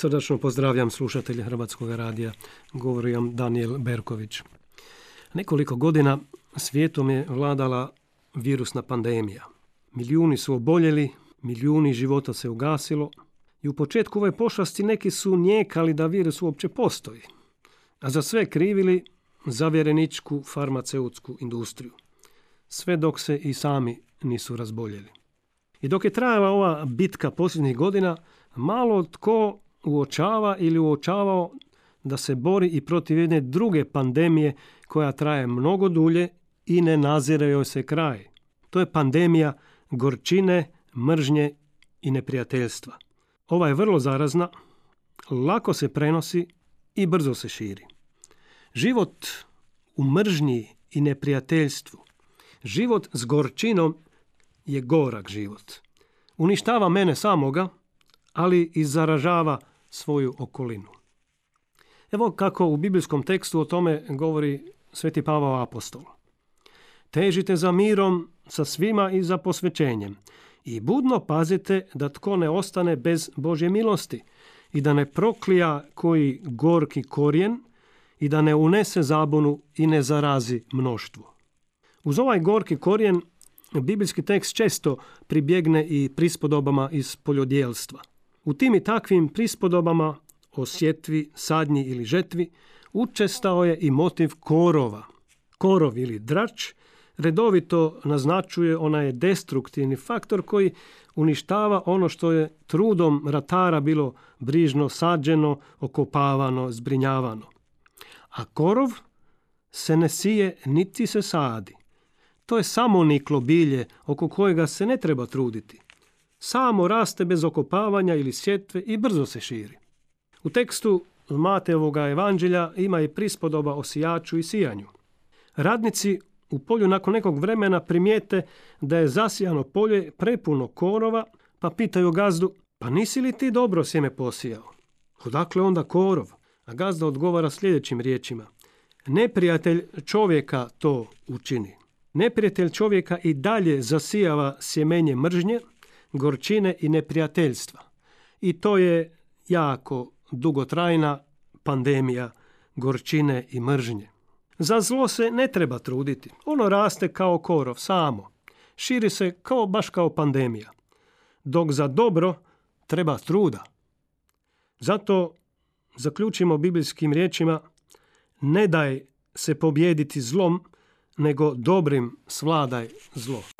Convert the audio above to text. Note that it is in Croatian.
Srdačno pozdravljam slušatelje Hrvatskog radija. Govori vam Daniel Berković. Nekoliko godina svijetom je vladala virusna pandemija. Milijuni su oboljeli, milijuni života se ugasilo i u početku ove pošasti neki su njekali da virus uopće postoji, a za sve krivili zavjereničku farmaceutsku industriju. Sve dok se i sami nisu razboljeli. I dok je trajala ova bitka posljednjih godina, malo tko uočava ili uočavao da se bori i protiv jedne druge pandemije koja traje mnogo dulje i ne nazire joj se kraj. To je pandemija gorčine, mržnje i neprijateljstva. Ova je vrlo zarazna, lako se prenosi i brzo se širi. Život u mržnji i neprijateljstvu, život s gorčinom je gorak život. Uništava mene samoga, ali i zaražava svoju okolinu. Evo kako u biblijskom tekstu o tome govori Sveti Pavao apostol. Težite za mirom sa svima i za posvećenjem i budno pazite da tko ne ostane bez Božje milosti i da ne proklija koji gorki korijen i da ne unese zabunu i ne zarazi mnoštvo. Uz ovaj gorki korijen biblijski tekst često pribjegne i prispodobama iz poljodjelstva. U tim i takvim prispodobama o sjetvi, sadnji ili žetvi učestao je i motiv korova. Korov ili drač redovito naznačuje onaj destruktivni faktor koji uništava ono što je trudom ratara bilo brižno sađeno, okopavano, zbrinjavano. A korov se ne sije niti se sadi. To je samo niklo bilje oko kojega se ne treba truditi samo raste bez okopavanja ili sjetve i brzo se širi. U tekstu Mateovoga evanđelja ima i prispodoba o sijaču i sijanju. Radnici u polju nakon nekog vremena primijete da je zasijano polje prepuno korova, pa pitaju gazdu, pa nisi li ti dobro sjeme posijao? Odakle onda korov? A gazda odgovara sljedećim riječima. Neprijatelj čovjeka to učini. Neprijatelj čovjeka i dalje zasijava sjemenje mržnje, gorčine i neprijateljstva. I to je jako dugotrajna pandemija gorčine i mržnje. Za zlo se ne treba truditi. Ono raste kao korov, samo. Širi se kao baš kao pandemija. Dok za dobro treba truda. Zato zaključimo biblijskim riječima ne daj se pobjediti zlom, nego dobrim svladaj zlo.